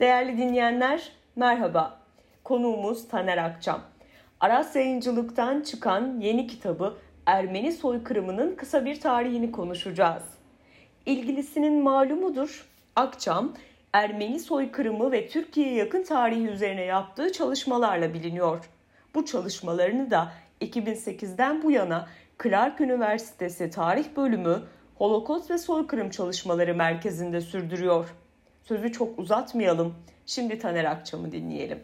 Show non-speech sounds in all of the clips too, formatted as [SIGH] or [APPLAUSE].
Değerli dinleyenler, merhaba. Konuğumuz Taner Akçam. Aras Yayıncılık'tan çıkan yeni kitabı Ermeni soykırımının kısa bir tarihini konuşacağız. İlgilisinin malumudur. Akçam, Ermeni soykırımı ve Türkiye'ye yakın tarihi üzerine yaptığı çalışmalarla biliniyor. Bu çalışmalarını da 2008'den bu yana Clark Üniversitesi Tarih Bölümü Holokost ve Soykırım Çalışmaları Merkezi'nde sürdürüyor. Sözü çok uzatmayalım. Şimdi Taner Akçam'ı dinleyelim.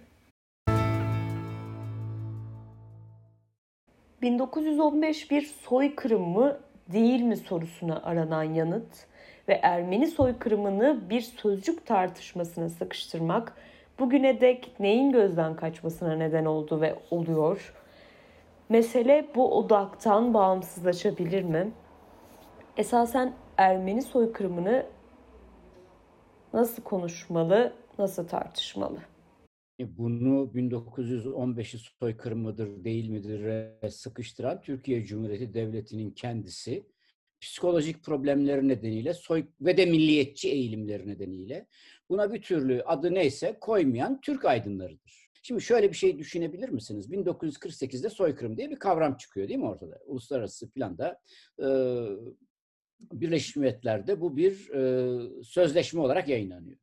1915 bir soykırım mı değil mi sorusuna aranan yanıt ve Ermeni soykırımını bir sözcük tartışmasına sıkıştırmak bugüne dek neyin gözden kaçmasına neden oldu ve oluyor? Mesele bu odaktan bağımsızlaşabilir mi? Esasen Ermeni soykırımını nasıl konuşmalı, nasıl tartışmalı? E, bunu 1915'i soykırımıdır değil midir sıkıştıran Türkiye Cumhuriyeti Devleti'nin kendisi psikolojik problemleri nedeniyle soy ve de milliyetçi eğilimleri nedeniyle buna bir türlü adı neyse koymayan Türk aydınlarıdır. Şimdi şöyle bir şey düşünebilir misiniz? 1948'de soykırım diye bir kavram çıkıyor değil mi ortada? Uluslararası planda e, Birleşmiş Milletler'de bu bir e, sözleşme olarak yayınlanıyor.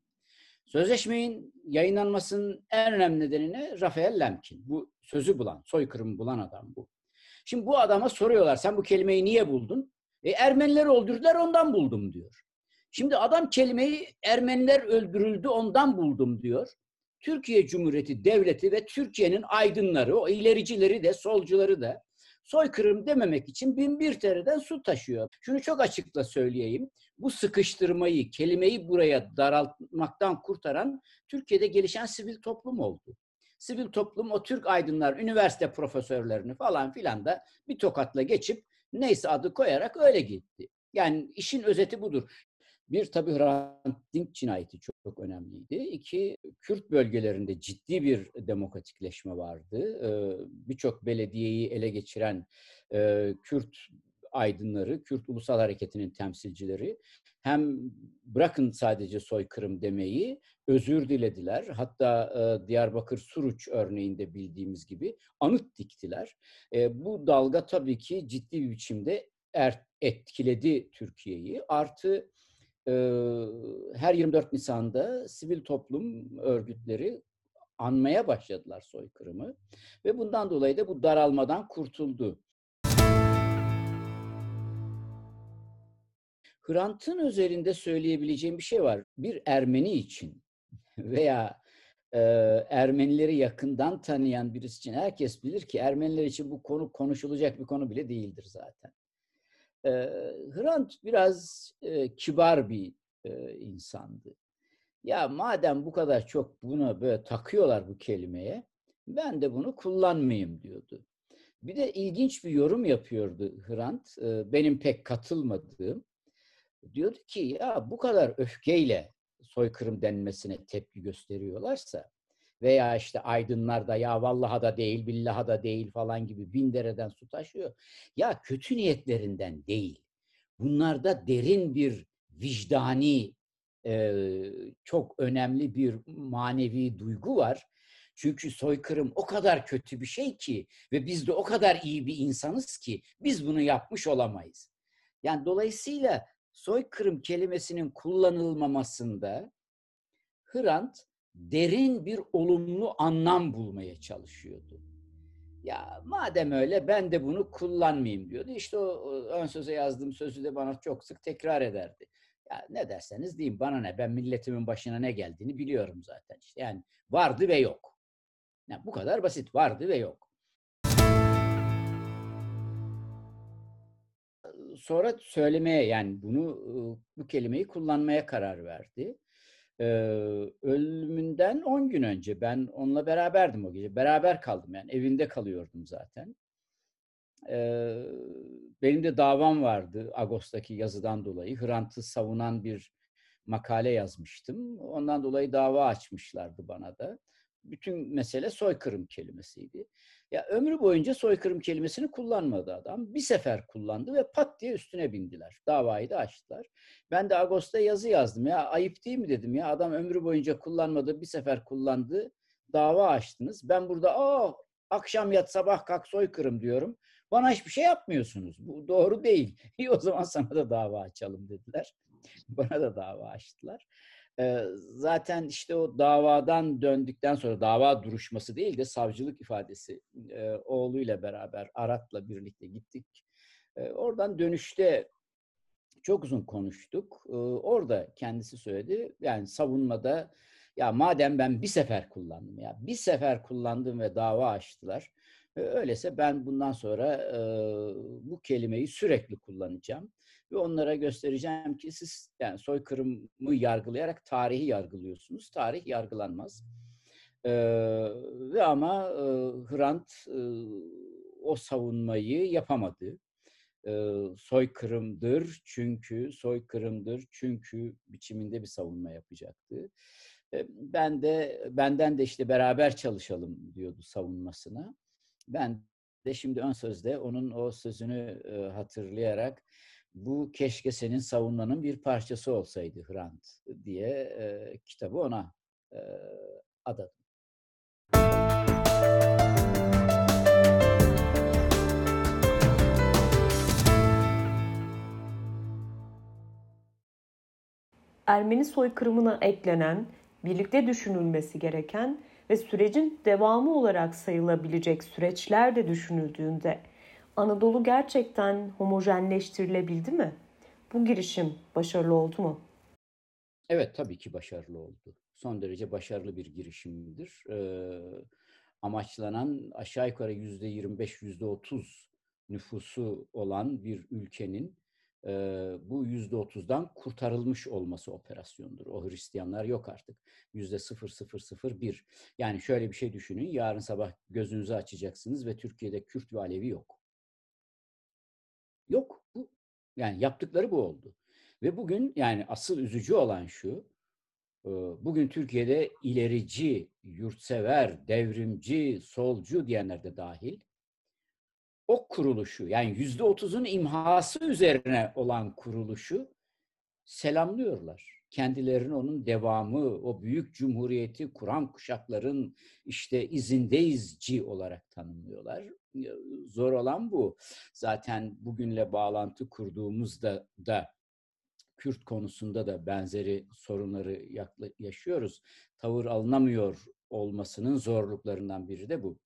Sözleşmenin yayınlanmasının en önemli nedeni ne? Rafael Lemkin. Bu sözü bulan, soykırımı bulan adam bu. Şimdi bu adama soruyorlar sen bu kelimeyi niye buldun? E Ermenileri öldürdüler ondan buldum diyor. Şimdi adam kelimeyi Ermeniler öldürüldü ondan buldum diyor. Türkiye Cumhuriyeti Devleti ve Türkiye'nin aydınları, o ilericileri de, solcuları da soykırım dememek için bin bir tereden su taşıyor. Şunu çok açıkla söyleyeyim. Bu sıkıştırmayı, kelimeyi buraya daraltmaktan kurtaran Türkiye'de gelişen sivil toplum oldu. Sivil toplum o Türk aydınlar, üniversite profesörlerini falan filan da bir tokatla geçip neyse adı koyarak öyle gitti. Yani işin özeti budur. Bir tabii Hrant Dink cinayeti çok, çok önemliydi. İki, Kürt bölgelerinde ciddi bir demokratikleşme vardı. Ee, Birçok belediyeyi ele geçiren e, Kürt aydınları, Kürt Ulusal Hareketi'nin temsilcileri hem bırakın sadece soykırım demeyi özür dilediler. Hatta e, Diyarbakır Suruç örneğinde bildiğimiz gibi anıt diktiler. E, bu dalga tabii ki ciddi bir biçimde er, etkiledi Türkiye'yi. Artı her 24 Nisan'da sivil toplum örgütleri anmaya başladılar soykırımı ve bundan dolayı da bu daralmadan kurtuldu. Hrant'ın üzerinde söyleyebileceğim bir şey var. Bir Ermeni için [LAUGHS] veya e, Ermenileri yakından tanıyan birisi için herkes bilir ki Ermeniler için bu konu konuşulacak bir konu bile değildir zaten. E, Hrant biraz e, kibar bir e, insandı. Ya madem bu kadar çok buna böyle takıyorlar bu kelimeye, ben de bunu kullanmayayım diyordu. Bir de ilginç bir yorum yapıyordu Hrant, e, benim pek katılmadığım. Diyordu ki ya bu kadar öfkeyle soykırım denmesine tepki gösteriyorlarsa veya işte aydınlar da ya vallaha da değil, billaha da değil falan gibi bin dereden su taşıyor. Ya kötü niyetlerinden değil. Bunlarda derin bir vicdani çok önemli bir manevi duygu var. Çünkü soykırım o kadar kötü bir şey ki ve biz de o kadar iyi bir insanız ki biz bunu yapmış olamayız. Yani dolayısıyla soykırım kelimesinin kullanılmamasında Hrant derin bir olumlu anlam bulmaya çalışıyordu. Ya madem öyle ben de bunu kullanmayayım diyordu. İşte o ön söze yazdığım sözü de bana çok sık tekrar ederdi. Ya ne derseniz diyeyim bana ne ben milletimin başına ne geldiğini biliyorum zaten. İşte yani vardı ve yok. Yani bu kadar basit vardı ve yok. Sonra söylemeye yani bunu bu kelimeyi kullanmaya karar verdi. Ölümünden 10 gün önce ben onunla beraberdim o gece. Beraber kaldım yani evinde kalıyordum zaten. Ee, benim de davam vardı Ağustos'taki yazıdan dolayı. Hrant'ı savunan bir makale yazmıştım. Ondan dolayı dava açmışlardı bana da. Bütün mesele soykırım kelimesiydi. Ya ömrü boyunca soykırım kelimesini kullanmadı adam. Bir sefer kullandı ve pat diye üstüne bindiler. Davayı da açtılar. Ben de Ağustos'ta yazı yazdım. Ya ayıp değil mi dedim ya. Adam ömrü boyunca kullanmadı, bir sefer kullandı. Dava açtınız. Ben burada aa akşam yat sabah kalk soykırım diyorum. Bana hiçbir şey yapmıyorsunuz. Bu doğru değil. [LAUGHS] İyi o zaman sana da dava açalım dediler. Bana da dava açtılar. Zaten işte o davadan döndükten sonra dava duruşması değil de savcılık ifadesi oğluyla beraber Arat'la birlikte gittik. Oradan dönüşte çok uzun konuştuk. Orada kendisi söyledi. Yani savunmada ya madem ben bir sefer kullandım ya bir sefer kullandım ve dava açtılar. Öyleyse ben bundan sonra bu kelimeyi sürekli kullanacağım ve onlara göstereceğim ki siz yani soykırımı yargılayarak tarihi yargılıyorsunuz. Tarih yargılanmaz. Ee, ve ama e, Hrant e, o savunmayı yapamadı. E, soykırımdır çünkü soykırımdır çünkü biçiminde bir savunma yapacaktı. E, ben de benden de işte beraber çalışalım diyordu savunmasına. Ben de şimdi ön sözde onun o sözünü e, hatırlayarak bu keşke senin savunmanın bir parçası olsaydı Hrant diye e, kitabı ona e, adadım. Ermeni soykırımına eklenen, birlikte düşünülmesi gereken ve sürecin devamı olarak sayılabilecek süreçler de düşünüldüğünde Anadolu gerçekten homojenleştirilebildi mi? Bu girişim başarılı oldu mu? Evet tabii ki başarılı oldu. Son derece başarılı bir girişimdir. Ee, amaçlanan aşağı yukarı yüzde 25, yüzde 30 nüfusu olan bir ülkenin e, bu yüzde 30'dan kurtarılmış olması operasyondur. O Hristiyanlar yok artık. Yüzde 0,001. Yani şöyle bir şey düşünün. Yarın sabah gözünüzü açacaksınız ve Türkiye'de Kürt ve Alevi yok. Yok. Bu yani yaptıkları bu oldu. Ve bugün yani asıl üzücü olan şu, bugün Türkiye'de ilerici, yurtsever, devrimci, solcu diyenler de dahil o kuruluşu yani yüzde otuzun imhası üzerine olan kuruluşu selamlıyorlar. Kendilerini onun devamı, o büyük cumhuriyeti kuran kuşakların işte izindeyizci olarak tanımlıyorlar zor olan bu. Zaten bugünle bağlantı kurduğumuzda da Kürt konusunda da benzeri sorunları yaşıyoruz. Tavır alınamıyor olmasının zorluklarından biri de bu.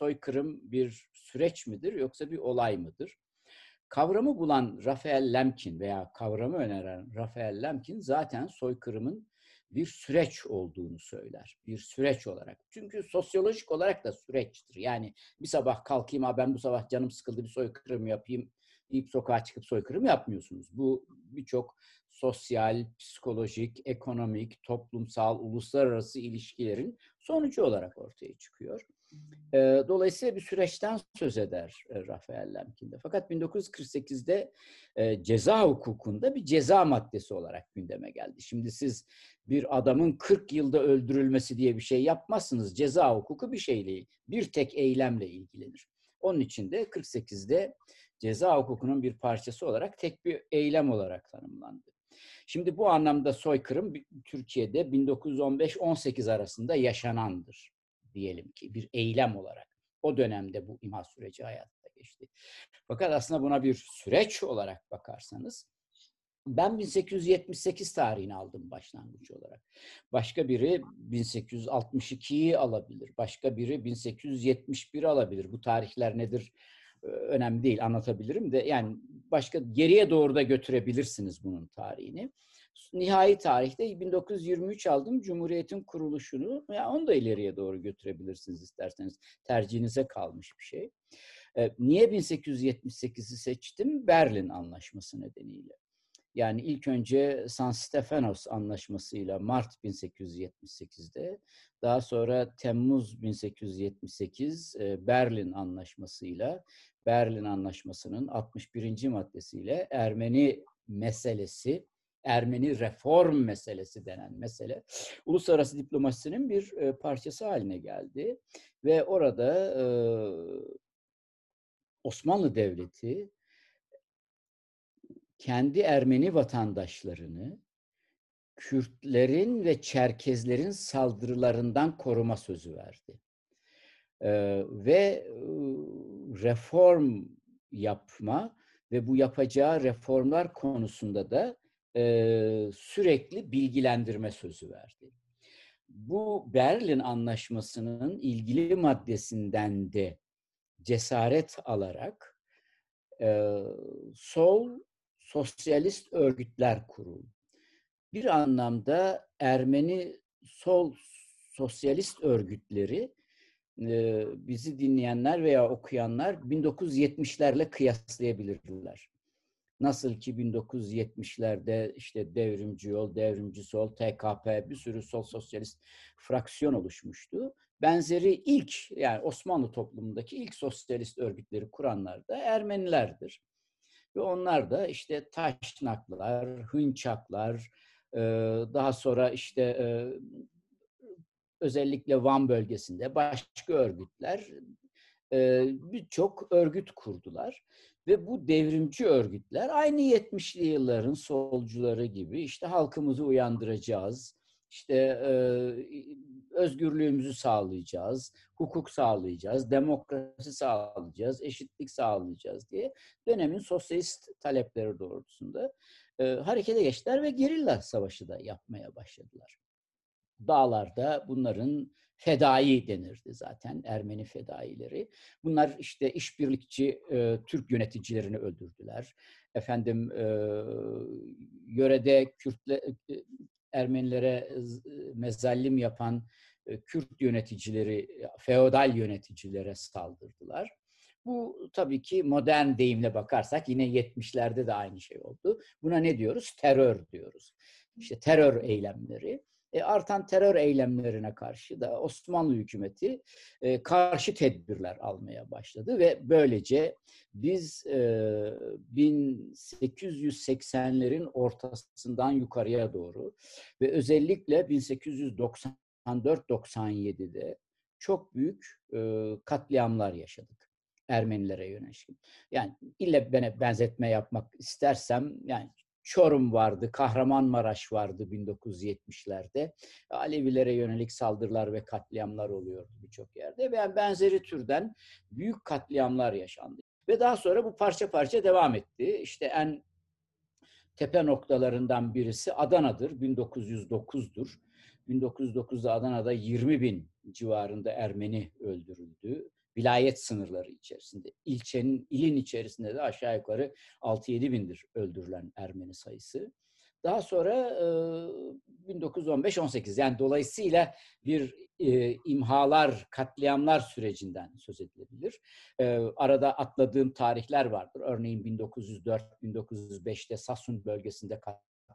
Soykırım bir süreç midir yoksa bir olay mıdır? Kavramı bulan Rafael Lemkin veya kavramı öneren Rafael Lemkin zaten soykırımın bir süreç olduğunu söyler. Bir süreç olarak. Çünkü sosyolojik olarak da süreçtir. Yani bir sabah kalkayım, ha ben bu sabah canım sıkıldı bir soykırım yapayım deyip sokağa çıkıp soykırım yapmıyorsunuz. Bu birçok sosyal, psikolojik, ekonomik, toplumsal, uluslararası ilişkilerin sonucu olarak ortaya çıkıyor. Dolayısıyla bir süreçten söz eder e, Rafael Lemkin'de. Fakat 1948'de e, ceza hukukunda bir ceza maddesi olarak gündeme geldi. Şimdi siz bir adamın 40 yılda öldürülmesi diye bir şey yapmazsınız. Ceza hukuku bir şeyle, bir tek eylemle ilgilenir. Onun için de 48'de ceza hukukunun bir parçası olarak tek bir eylem olarak tanımlandı. Şimdi bu anlamda soykırım Türkiye'de 1915-18 arasında yaşanandır diyelim ki bir eylem olarak. O dönemde bu imha süreci hayatta geçti. Fakat aslında buna bir süreç olarak bakarsanız ben 1878 tarihini aldım başlangıç olarak. Başka biri 1862'yi alabilir. Başka biri 1871 alabilir. Bu tarihler nedir önemli değil anlatabilirim de yani başka geriye doğru da götürebilirsiniz bunun tarihini. Nihai tarihte 1923 aldım Cumhuriyet'in kuruluşunu. Ya onu da ileriye doğru götürebilirsiniz isterseniz. Tercihinize kalmış bir şey. E, niye 1878'i seçtim? Berlin Anlaşması nedeniyle. Yani ilk önce San Stefanos Anlaşması'yla Mart 1878'de, daha sonra Temmuz 1878 Berlin Anlaşması'yla, Berlin Anlaşması'nın 61. maddesiyle Ermeni meselesi Ermeni reform meselesi denen mesele uluslararası diplomasinin bir e, parçası haline geldi ve orada e, Osmanlı Devleti kendi Ermeni vatandaşlarını Kürtlerin ve Çerkezlerin saldırılarından koruma sözü verdi. Ee, ve reform yapma ve bu yapacağı reformlar konusunda da e, sürekli bilgilendirme sözü verdi. Bu Berlin Anlaşması'nın ilgili maddesinden de cesaret alarak e, sol sosyalist örgütler kuruldu. Bir anlamda Ermeni sol sosyalist örgütleri e, bizi dinleyenler veya okuyanlar 1970'lerle kıyaslayabilirler. Nasıl ki 1970'lerde işte devrimci yol, devrimci sol, TKP bir sürü sol sosyalist fraksiyon oluşmuştu. Benzeri ilk yani Osmanlı toplumundaki ilk sosyalist örgütleri kuranlar da Ermenilerdir. Ve onlar da işte Taşnaklar, Hınçaklar, daha sonra işte özellikle Van bölgesinde başka örgütler birçok örgüt kurdular. Ve bu devrimci örgütler aynı 70'li yılların solcuları gibi işte halkımızı uyandıracağız, işte e, özgürlüğümüzü sağlayacağız, hukuk sağlayacağız, demokrasi sağlayacağız, eşitlik sağlayacağız diye dönemin sosyalist talepleri doğrultusunda e, harekete geçtiler ve gerilla savaşı da yapmaya başladılar. Dağlarda bunların fedai denirdi zaten Ermeni fedaileri. Bunlar işte işbirlikçi e, Türk yöneticilerini öldürdüler. Efendim e, yörede Kürtle, e, Ermenilere mezallim yapan e, Kürt yöneticileri, feodal yöneticilere saldırdılar. Bu tabii ki modern deyimle bakarsak yine 70'lerde de aynı şey oldu. Buna ne diyoruz? Terör diyoruz. İşte terör eylemleri. E, artan terör eylemlerine karşı da Osmanlı hükümeti e, karşı tedbirler almaya başladı ve böylece biz e, 1880'lerin ortasından yukarıya doğru ve özellikle 1894-97'de çok büyük e, katliamlar yaşadık. Ermenilere yönelik. Yani ille bana benzetme yapmak istersem yani Çorum vardı, Kahramanmaraş vardı 1970'lerde. Alevilere yönelik saldırılar ve katliamlar oluyordu birçok yerde. Ve benzeri türden büyük katliamlar yaşandı. Ve daha sonra bu parça parça devam etti. İşte en tepe noktalarından birisi Adana'dır, 1909'dur. 1909'da Adana'da 20 bin civarında Ermeni öldürüldü vilayet sınırları içerisinde. ilçenin, ilin içerisinde de aşağı yukarı 6-7 bindir öldürülen Ermeni sayısı. Daha sonra e, 1915-18 yani dolayısıyla bir imhalar, katliamlar sürecinden söz edilebilir. Arada atladığım tarihler vardır. Örneğin 1904-1905'te Sasun bölgesinde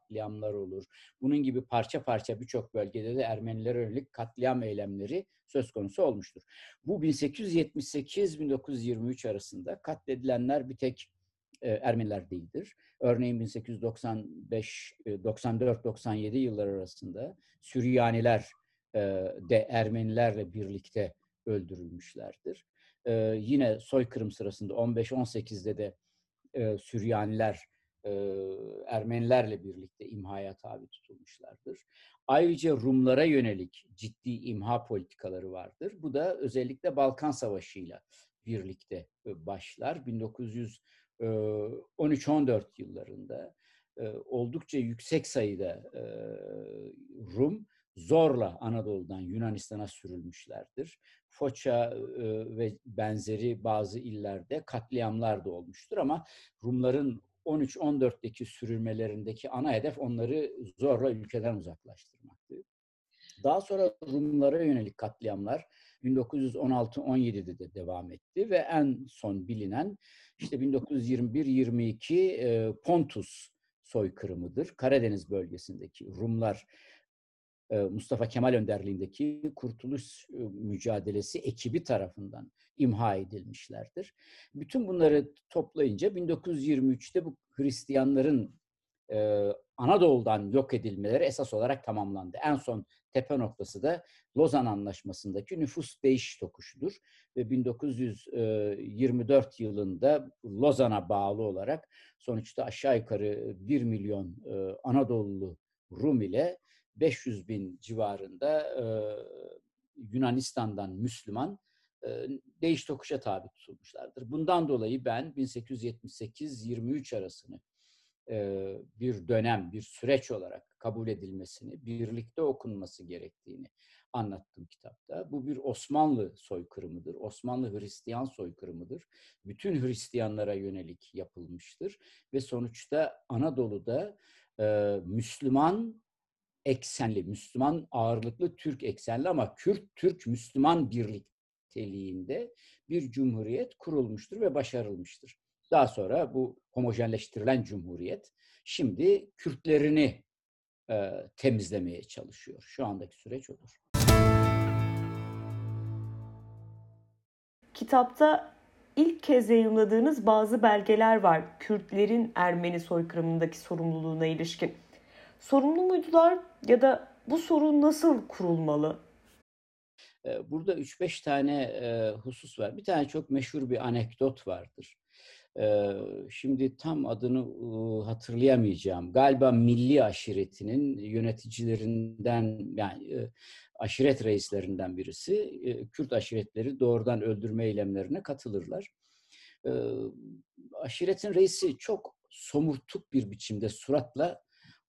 katliamlar olur. Bunun gibi parça parça birçok bölgede de Ermenilere yönelik katliam eylemleri söz konusu olmuştur. Bu 1878-1923 arasında katledilenler bir tek e, Ermeniler değildir. Örneğin 1895, 94-97 e, yıllar arasında Süryaniler e, de Ermenilerle birlikte öldürülmüşlerdir. Yine soykırım sırasında 15-18'de de Süryaniler Ermenilerle birlikte imhaya tabi tutulmuşlardır. Ayrıca Rumlara yönelik ciddi imha politikaları vardır. Bu da özellikle Balkan Savaşı ile birlikte başlar. 1913-14 yıllarında oldukça yüksek sayıda Rum zorla Anadolu'dan Yunanistan'a sürülmüşlerdir. Foça ve benzeri bazı illerde katliamlar da olmuştur ama Rumların 13-14'teki sürülmelerindeki ana hedef onları zorla ülkeden uzaklaştırmaktı. Daha sonra Rumlara yönelik katliamlar 1916-17'de de devam etti ve en son bilinen işte 1921-22 Pontus soykırımıdır. Karadeniz bölgesindeki Rumlar Mustafa Kemal önderliğindeki kurtuluş mücadelesi ekibi tarafından imha edilmişlerdir. Bütün bunları toplayınca 1923'te bu Hristiyanların e, Anadolu'dan yok edilmeleri esas olarak tamamlandı. En son tepe noktası da Lozan Anlaşması'ndaki nüfus değiş tokuşudur. Ve 1924 yılında Lozan'a bağlı olarak sonuçta aşağı yukarı 1 milyon Anadolu Rum ile 500 bin civarında Yunanistan'dan Müslüman değiş tokuşa tabi tutulmuşlardır. Bundan dolayı ben 1878-23 arasını bir dönem, bir süreç olarak kabul edilmesini, birlikte okunması gerektiğini anlattım kitapta. Bu bir Osmanlı soykırımıdır. Osmanlı Hristiyan soykırımıdır. Bütün Hristiyanlara yönelik yapılmıştır. Ve sonuçta Anadolu'da e, Müslüman eksenli, Müslüman ağırlıklı Türk eksenli ama Kürt-Türk Müslüman birlikteliğinde bir cumhuriyet kurulmuştur ve başarılmıştır. Daha sonra bu homojenleştirilen cumhuriyet şimdi Kürtlerini e, temizlemeye çalışıyor. Şu andaki süreç odur. Kitapta ilk kez yayınladığınız bazı belgeler var. Kürtlerin Ermeni soykırımındaki sorumluluğuna ilişkin. Sorumlu muydular ya da bu sorun nasıl kurulmalı? Burada 3-5 tane husus var. Bir tane çok meşhur bir anekdot vardır. Şimdi tam adını hatırlayamayacağım. Galiba Milli Aşiretinin yöneticilerinden yani aşiret reislerinden birisi. Kürt aşiretleri doğrudan öldürme eylemlerine katılırlar. Aşiretin reisi çok somurtuk bir biçimde suratla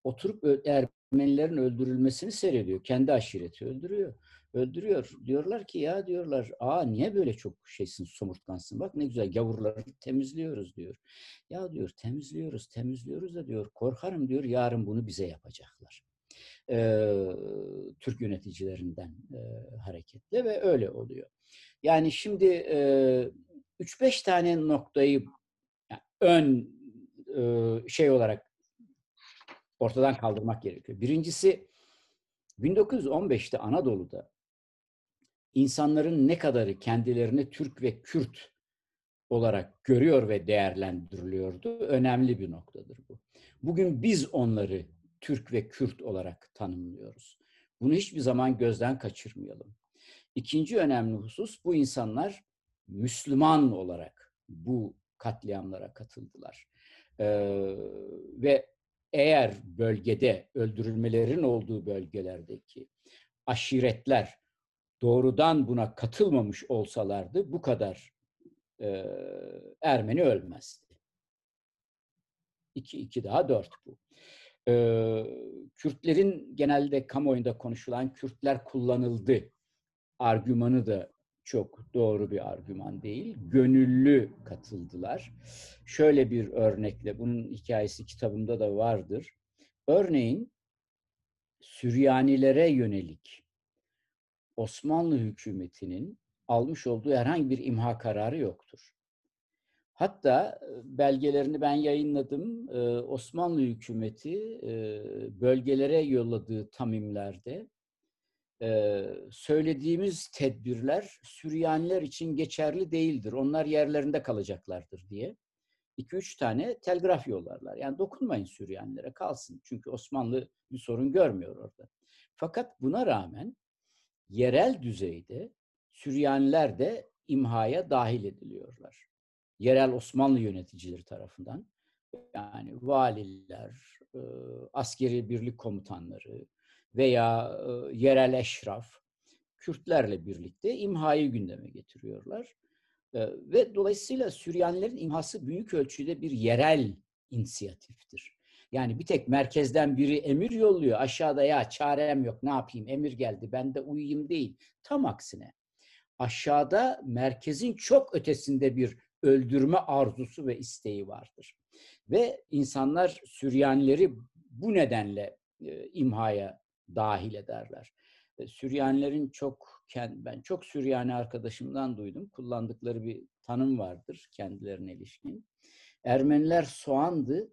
oturup Ermenilerin öldürülmesini seyrediyor. Kendi aşireti öldürüyor öldürüyor. Diyorlar ki ya diyorlar aa niye böyle çok şeysin somurtkansın bak ne güzel gavurları temizliyoruz diyor. Ya diyor temizliyoruz temizliyoruz da diyor korkarım diyor yarın bunu bize yapacaklar. Ee, Türk yöneticilerinden e, hareketle ve öyle oluyor. Yani şimdi e, 3-5 tane noktayı yani ön e, şey olarak ortadan kaldırmak gerekiyor. Birincisi 1915'te Anadolu'da insanların ne kadarı kendilerini Türk ve Kürt olarak görüyor ve değerlendiriliyordu. Önemli bir noktadır bu. Bugün biz onları Türk ve Kürt olarak tanımlıyoruz. Bunu hiçbir zaman gözden kaçırmayalım. İkinci önemli husus bu insanlar Müslüman olarak bu katliamlara katıldılar. Ee, ve eğer bölgede öldürülmelerin olduğu bölgelerdeki aşiretler doğrudan buna katılmamış olsalardı bu kadar e, Ermeni ölmezdi. İki, iki daha dört bu. E, Kürtlerin genelde kamuoyunda konuşulan Kürtler kullanıldı argümanı da çok doğru bir argüman değil. Gönüllü katıldılar. Şöyle bir örnekle, bunun hikayesi kitabımda da vardır. Örneğin Süryanilere yönelik Osmanlı hükümetinin almış olduğu herhangi bir imha kararı yoktur. Hatta belgelerini ben yayınladım. Osmanlı hükümeti bölgelere yolladığı tamimlerde söylediğimiz tedbirler Süryaniler için geçerli değildir. Onlar yerlerinde kalacaklardır diye. 2-3 tane telgraf yollarlar. Yani dokunmayın Süryanilere kalsın. Çünkü Osmanlı bir sorun görmüyor orada. Fakat buna rağmen yerel düzeyde Süryaniler de imhaya dahil ediliyorlar. Yerel Osmanlı yöneticileri tarafından. Yani valiler, askeri birlik komutanları veya yerel eşraf Kürtlerle birlikte imhayı gündeme getiriyorlar. Ve dolayısıyla Süryanilerin imhası büyük ölçüde bir yerel inisiyatiftir. Yani bir tek merkezden biri emir yolluyor. Aşağıda ya çarem yok ne yapayım emir geldi ben de uyuyayım değil. Tam aksine aşağıda merkezin çok ötesinde bir öldürme arzusu ve isteği vardır. Ve insanlar Süryanileri bu nedenle imhaya dahil ederler. Süryanilerin çok ben çok Süryani arkadaşımdan duydum. Kullandıkları bir tanım vardır kendilerine ilişkin. Ermeniler soğandı,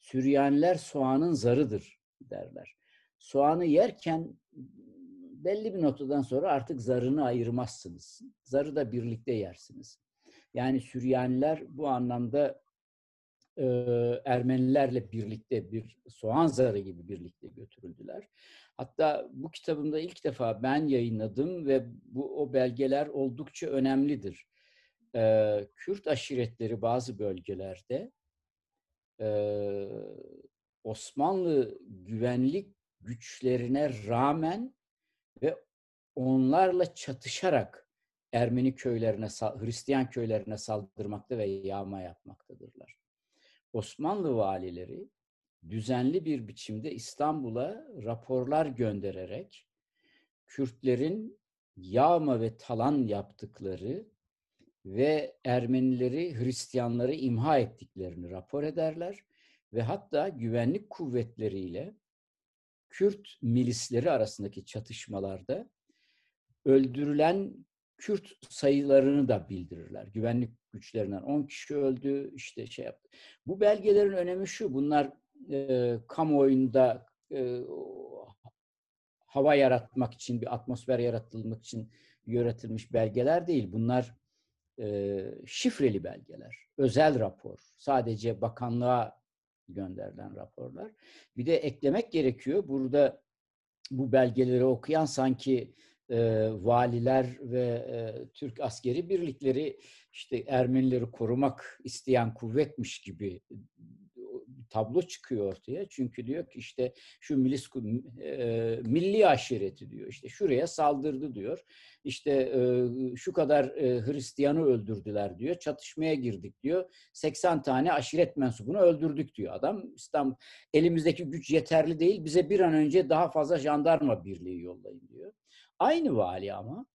Süryaniler soğanın zarıdır derler. Soğanı yerken belli bir noktadan sonra artık zarını ayırmazsınız. Zarı da birlikte yersiniz. Yani Süryaniler bu anlamda e, Ermenilerle birlikte bir soğan zarı gibi birlikte götürüldüler. Hatta bu kitabımda ilk defa ben yayınladım ve bu o belgeler oldukça önemlidir. E, Kürt aşiretleri bazı bölgelerde e, Osmanlı güvenlik güçlerine rağmen ve onlarla çatışarak Ermeni köylerine, Hristiyan köylerine saldırmakta ve yağma yapmaktadırlar. Osmanlı valileri düzenli bir biçimde İstanbul'a raporlar göndererek Kürtlerin yağma ve talan yaptıkları ve Ermenileri, Hristiyanları imha ettiklerini rapor ederler ve hatta güvenlik kuvvetleriyle Kürt milisleri arasındaki çatışmalarda öldürülen Kürt sayılarını da bildirirler. Güvenlik güçlerinden 10 kişi öldü, işte şey yaptı. Bu belgelerin önemi şu, bunlar e, kamuoyunda e, hava yaratmak için, bir atmosfer yaratılmak için yaratılmış belgeler değil. Bunlar e, şifreli belgeler, özel rapor, sadece bakanlığa gönderilen raporlar. Bir de eklemek gerekiyor, burada bu belgeleri okuyan sanki e, valiler ve e, Türk askeri birlikleri işte Ermenileri korumak isteyen kuvvetmiş gibi tablo çıkıyor ortaya. Çünkü diyor ki işte şu milis e, milli aşireti diyor. işte şuraya saldırdı diyor. İşte e, şu kadar e, Hristiyanı öldürdüler diyor. Çatışmaya girdik diyor. 80 tane aşiret mensubunu öldürdük diyor adam. İstanbul elimizdeki güç yeterli değil. Bize bir an önce daha fazla jandarma birliği yollayın diyor. Aynı vali ama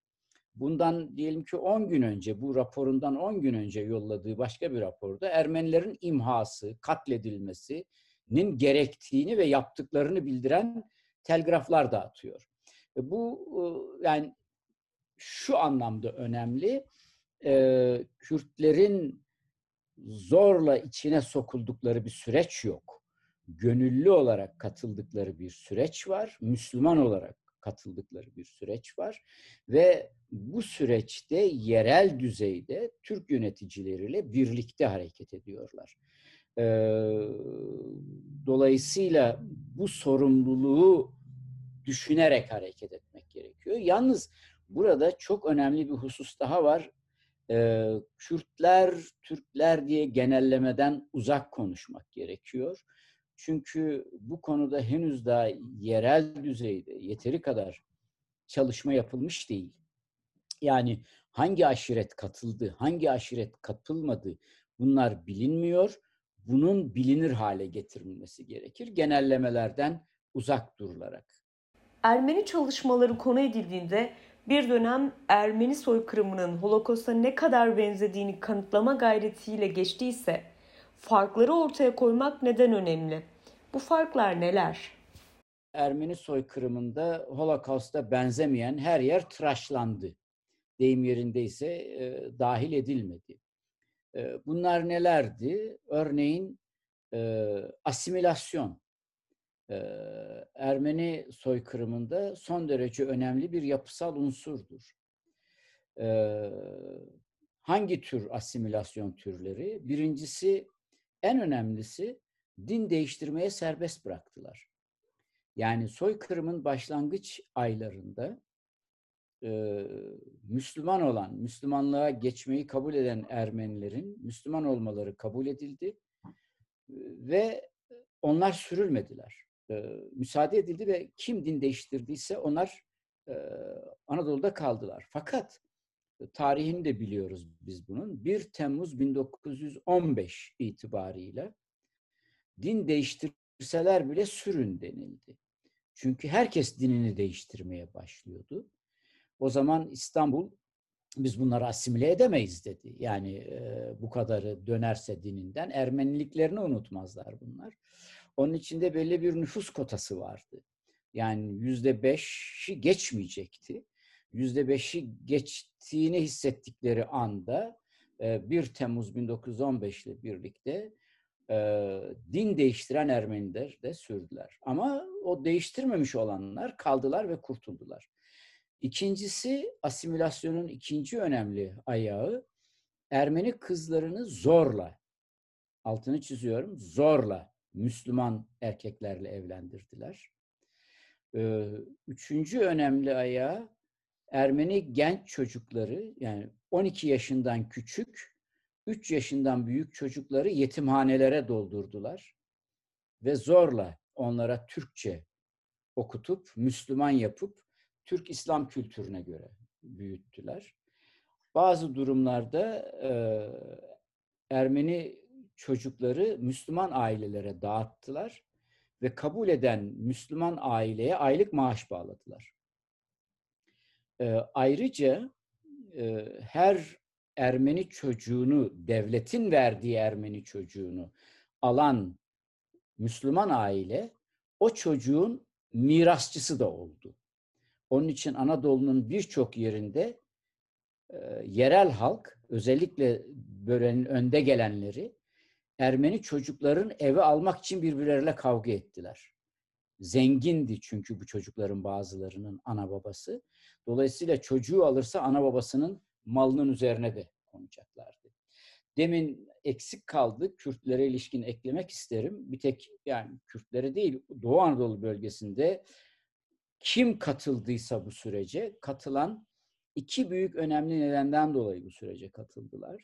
bundan diyelim ki 10 gün önce, bu raporundan 10 gün önce yolladığı başka bir raporda Ermenilerin imhası, katledilmesinin gerektiğini ve yaptıklarını bildiren telgraflar dağıtıyor. Bu yani şu anlamda önemli. Kürtlerin zorla içine sokuldukları bir süreç yok. Gönüllü olarak katıldıkları bir süreç var. Müslüman olarak katıldıkları bir süreç var ve bu süreçte yerel düzeyde Türk yöneticileriyle birlikte hareket ediyorlar. dolayısıyla bu sorumluluğu düşünerek hareket etmek gerekiyor. Yalnız burada çok önemli bir husus daha var. Kürtler, Türkler diye genellemeden uzak konuşmak gerekiyor. Çünkü bu konuda henüz daha yerel düzeyde yeteri kadar çalışma yapılmış değil. Yani hangi aşiret katıldı, hangi aşiret katılmadı bunlar bilinmiyor. Bunun bilinir hale getirilmesi gerekir genellemelerden uzak durularak. Ermeni çalışmaları konu edildiğinde bir dönem Ermeni soykırımının Holokost'a ne kadar benzediğini kanıtlama gayretiyle geçtiyse farkları ortaya koymak neden önemli? Bu farklar neler? Ermeni soykırımında Holocaust'a benzemeyen her yer tıraşlandı. Deyim yerindeyse e, dahil edilmedi. E, bunlar nelerdi? Örneğin e, asimilasyon. E, Ermeni soykırımında son derece önemli bir yapısal unsurdur. E, hangi tür asimilasyon türleri? Birincisi, en önemlisi din değiştirmeye serbest bıraktılar. Yani soykırımın başlangıç aylarında e, Müslüman olan, Müslümanlığa geçmeyi kabul eden Ermenilerin Müslüman olmaları kabul edildi ve onlar sürülmediler. E, müsaade edildi ve kim din değiştirdiyse onlar e, Anadolu'da kaldılar. Fakat tarihini de biliyoruz biz bunun. 1 Temmuz 1915 itibarıyla din değiştirseler bile sürün denildi. Çünkü herkes dinini değiştirmeye başlıyordu. O zaman İstanbul biz bunları asimile edemeyiz dedi. Yani e, bu kadarı dönerse dininden Ermeniliklerini unutmazlar bunlar. Onun içinde belli bir nüfus kotası vardı. Yani yüzde beşi geçmeyecekti. Yüzde beşi geçtiğini hissettikleri anda 1 e, Temmuz 1915 ile birlikte e, din değiştiren Ermeniler de sürdüler. Ama o değiştirmemiş olanlar kaldılar ve kurtuldular. İkincisi asimilasyonun ikinci önemli ayağı Ermeni kızlarını zorla altını çiziyorum, zorla Müslüman erkeklerle evlendirdiler. Ee, üçüncü önemli ayağı Ermeni genç çocukları yani 12 yaşından küçük, 3 yaşından büyük çocukları yetimhanelere doldurdular ve zorla onlara Türkçe okutup, Müslüman yapıp Türk İslam kültürüne göre büyüttüler. Bazı durumlarda e, Ermeni çocukları Müslüman ailelere dağıttılar ve kabul eden Müslüman aileye aylık maaş bağladılar. E, ayrıca e, her Ermeni çocuğunu, devletin verdiği Ermeni çocuğunu alan Müslüman aile o çocuğun mirasçısı da oldu. Onun için Anadolu'nun birçok yerinde e, yerel halk, özellikle börenin önde gelenleri Ermeni çocukların eve almak için birbirleriyle kavga ettiler. Zengindi çünkü bu çocukların bazılarının ana babası. Dolayısıyla çocuğu alırsa ana babasının malının üzerine de konacaklardı. Demin eksik kaldı. Kürtlere ilişkin eklemek isterim. Bir tek yani Kürtlere değil Doğu Anadolu bölgesinde kim katıldıysa bu sürece katılan iki büyük önemli nedenden dolayı bu sürece katıldılar.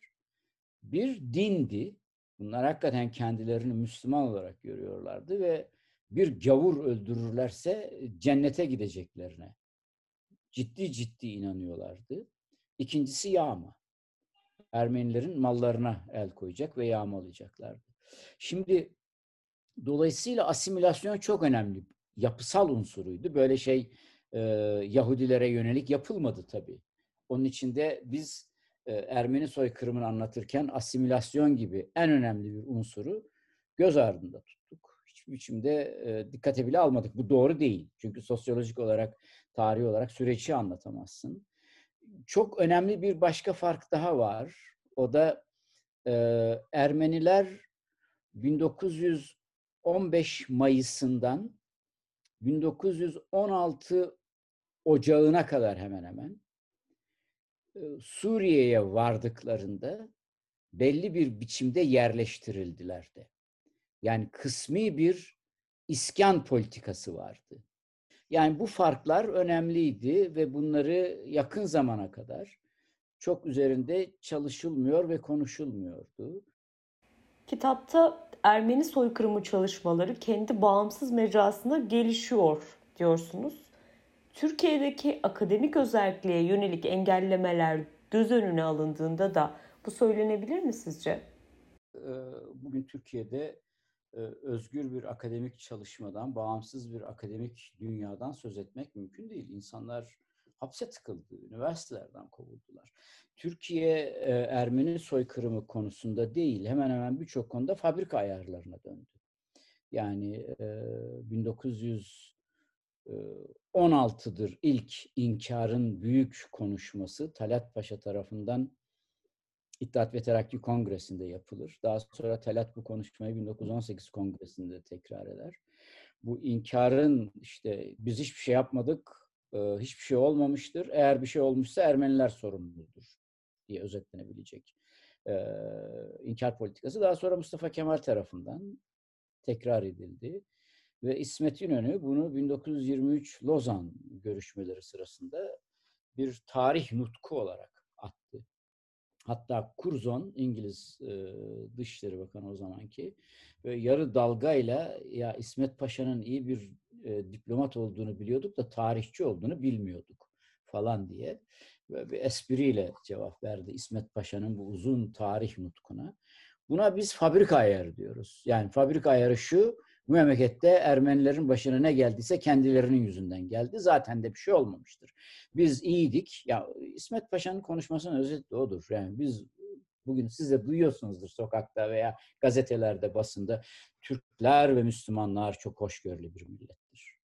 Bir dindi. Bunlar hakikaten kendilerini Müslüman olarak görüyorlardı ve bir gavur öldürürlerse cennete gideceklerine ciddi ciddi inanıyorlardı. İkincisi yağma. Ermenilerin mallarına el koyacak ve yağmalayacaklardı. Şimdi dolayısıyla asimilasyon çok önemli. Yapısal unsuruydu. Böyle şey e, Yahudilere yönelik yapılmadı tabii. Onun için de biz e, Ermeni soykırımını anlatırken asimilasyon gibi en önemli bir unsuru göz ardında tuttuk. Biçimde dikkate bile almadık. Bu doğru değil. Çünkü sosyolojik olarak, tarihi olarak süreci anlatamazsın. Çok önemli bir başka fark daha var. O da Ermeniler 1915 Mayıs'ından 1916 Ocağı'na kadar hemen hemen Suriye'ye vardıklarında belli bir biçimde yerleştirildiler de. Yani kısmi bir iskan politikası vardı. Yani bu farklar önemliydi ve bunları yakın zamana kadar çok üzerinde çalışılmıyor ve konuşulmuyordu. Kitapta Ermeni soykırımı çalışmaları kendi bağımsız mecrasında gelişiyor diyorsunuz. Türkiye'deki akademik özelliğe yönelik engellemeler göz önüne alındığında da bu söylenebilir mi sizce? Bugün Türkiye'de özgür bir akademik çalışmadan, bağımsız bir akademik dünyadan söz etmek mümkün değil. İnsanlar hapse tıkıldı, üniversitelerden kovuldular. Türkiye Ermeni soykırımı konusunda değil, hemen hemen birçok konuda fabrika ayarlarına döndü. Yani 1916'dır ilk inkarın büyük konuşması Talat Paşa tarafından İttihat ve Terakki Kongresi'nde yapılır. Daha sonra Talat bu konuşmayı 1918 Kongresi'nde tekrar eder. Bu inkarın işte biz hiçbir şey yapmadık, hiçbir şey olmamıştır. Eğer bir şey olmuşsa Ermeniler sorumludur diye özetlenebilecek inkar politikası. Daha sonra Mustafa Kemal tarafından tekrar edildi. Ve İsmet İnönü bunu 1923 Lozan görüşmeleri sırasında bir tarih nutku olarak. Hatta Curzon, İngiliz e, Dışişleri Bakanı o zamanki, ve yarı dalgayla ya İsmet Paşa'nın iyi bir e, diplomat olduğunu biliyorduk da tarihçi olduğunu bilmiyorduk falan diye ve bir espriyle cevap verdi İsmet Paşa'nın bu uzun tarih nutkuna. Buna biz fabrika ayarı diyoruz. Yani fabrika ayarı şu, bu memlekette Ermenilerin başına ne geldiyse kendilerinin yüzünden geldi. Zaten de bir şey olmamıştır. Biz iyiydik. Ya İsmet Paşa'nın konuşmasının özeti odur. Yani biz bugün siz de duyuyorsunuzdur sokakta veya gazetelerde, basında. Türkler ve Müslümanlar çok hoşgörülü bir millettir.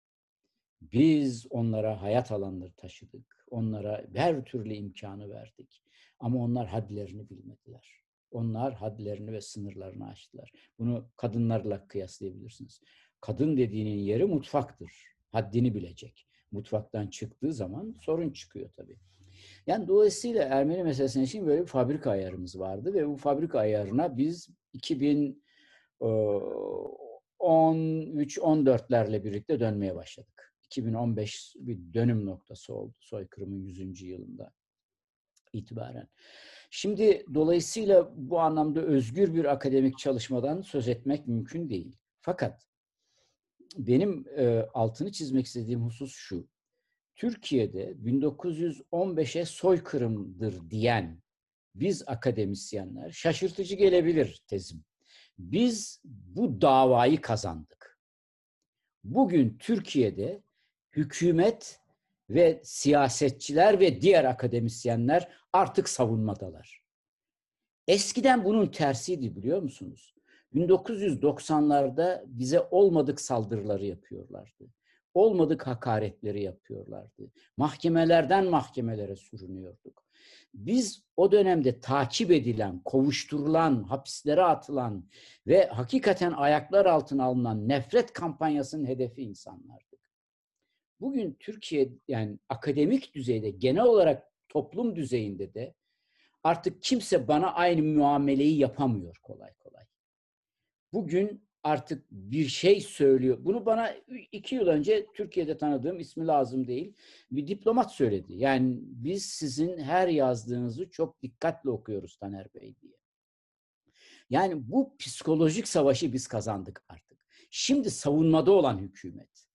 Biz onlara hayat alanları taşıdık. Onlara her türlü imkanı verdik. Ama onlar hadlerini bilmediler. Onlar hadlerini ve sınırlarını aştılar. Bunu kadınlarla kıyaslayabilirsiniz. Kadın dediğinin yeri mutfaktır. Haddini bilecek. Mutfaktan çıktığı zaman sorun çıkıyor tabii. Yani dolayısıyla Ermeni meselesine için böyle bir fabrika ayarımız vardı ve bu fabrika ayarına biz 2000 13-14'lerle birlikte dönmeye başladık. 2015 bir dönüm noktası oldu soykırımın 100. yılında itibaren. Şimdi dolayısıyla bu anlamda özgür bir akademik çalışmadan söz etmek mümkün değil. Fakat benim e, altını çizmek istediğim husus şu. Türkiye'de 1915'e soykırımdır diyen biz akademisyenler şaşırtıcı gelebilir tezim. Biz bu davayı kazandık. Bugün Türkiye'de hükümet ve siyasetçiler ve diğer akademisyenler artık savunmadalar. Eskiden bunun tersiydi biliyor musunuz? 1990'larda bize olmadık saldırıları yapıyorlardı. Olmadık hakaretleri yapıyorlardı. Mahkemelerden mahkemelere sürünüyorduk. Biz o dönemde takip edilen, kovuşturulan, hapislere atılan ve hakikaten ayaklar altına alınan nefret kampanyasının hedefi insanlardık. Bugün Türkiye yani akademik düzeyde genel olarak toplum düzeyinde de artık kimse bana aynı muameleyi yapamıyor kolay kolay. Bugün artık bir şey söylüyor. Bunu bana iki yıl önce Türkiye'de tanıdığım ismi lazım değil bir diplomat söyledi. Yani biz sizin her yazdığınızı çok dikkatle okuyoruz Taner Bey diye. Yani bu psikolojik savaşı biz kazandık artık. Şimdi savunmada olan hükümet.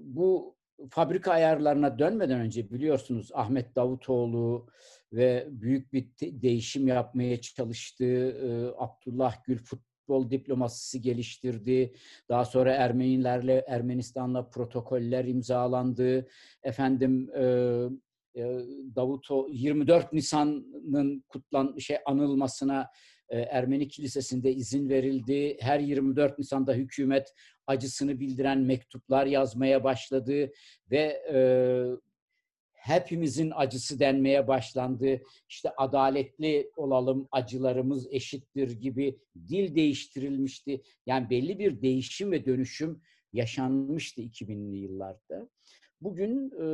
Bu fabrika ayarlarına dönmeden önce biliyorsunuz Ahmet Davutoğlu ve büyük bir değişim yapmaya çalıştığı Abdullah Gül futbol diplomasisi geliştirdi. Daha sonra Ermenilerle Ermenistan'la protokoller imzalandı. Efendim Davuto 24 Nisan'ın kutlan şey anılmasına Ermeni Kilisesi'nde izin verildi. Her 24 Nisan'da hükümet acısını bildiren mektuplar yazmaya başladı ve e, hepimizin acısı denmeye başlandı. İşte adaletli olalım, acılarımız eşittir gibi dil değiştirilmişti. Yani belli bir değişim ve dönüşüm yaşanmıştı 2000'li yıllarda. Bugün e,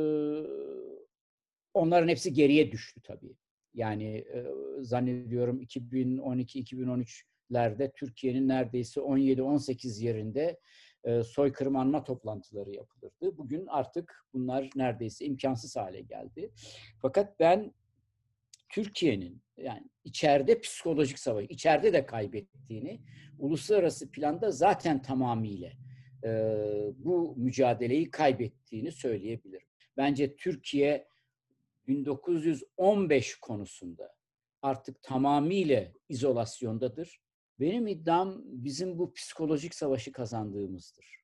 onların hepsi geriye düştü tabii. Yani e, zannediyorum 2012-2013'lerde Türkiye'nin neredeyse 17-18 yerinde e, soykırım anma toplantıları yapılırdı. Bugün artık bunlar neredeyse imkansız hale geldi. Fakat ben Türkiye'nin yani içeride psikolojik savaş, içeride de kaybettiğini, uluslararası planda zaten tamamıyla e, bu mücadeleyi kaybettiğini söyleyebilirim. Bence Türkiye 1915 konusunda artık tamamıyla izolasyondadır benim iddiam bizim bu psikolojik savaşı kazandığımızdır.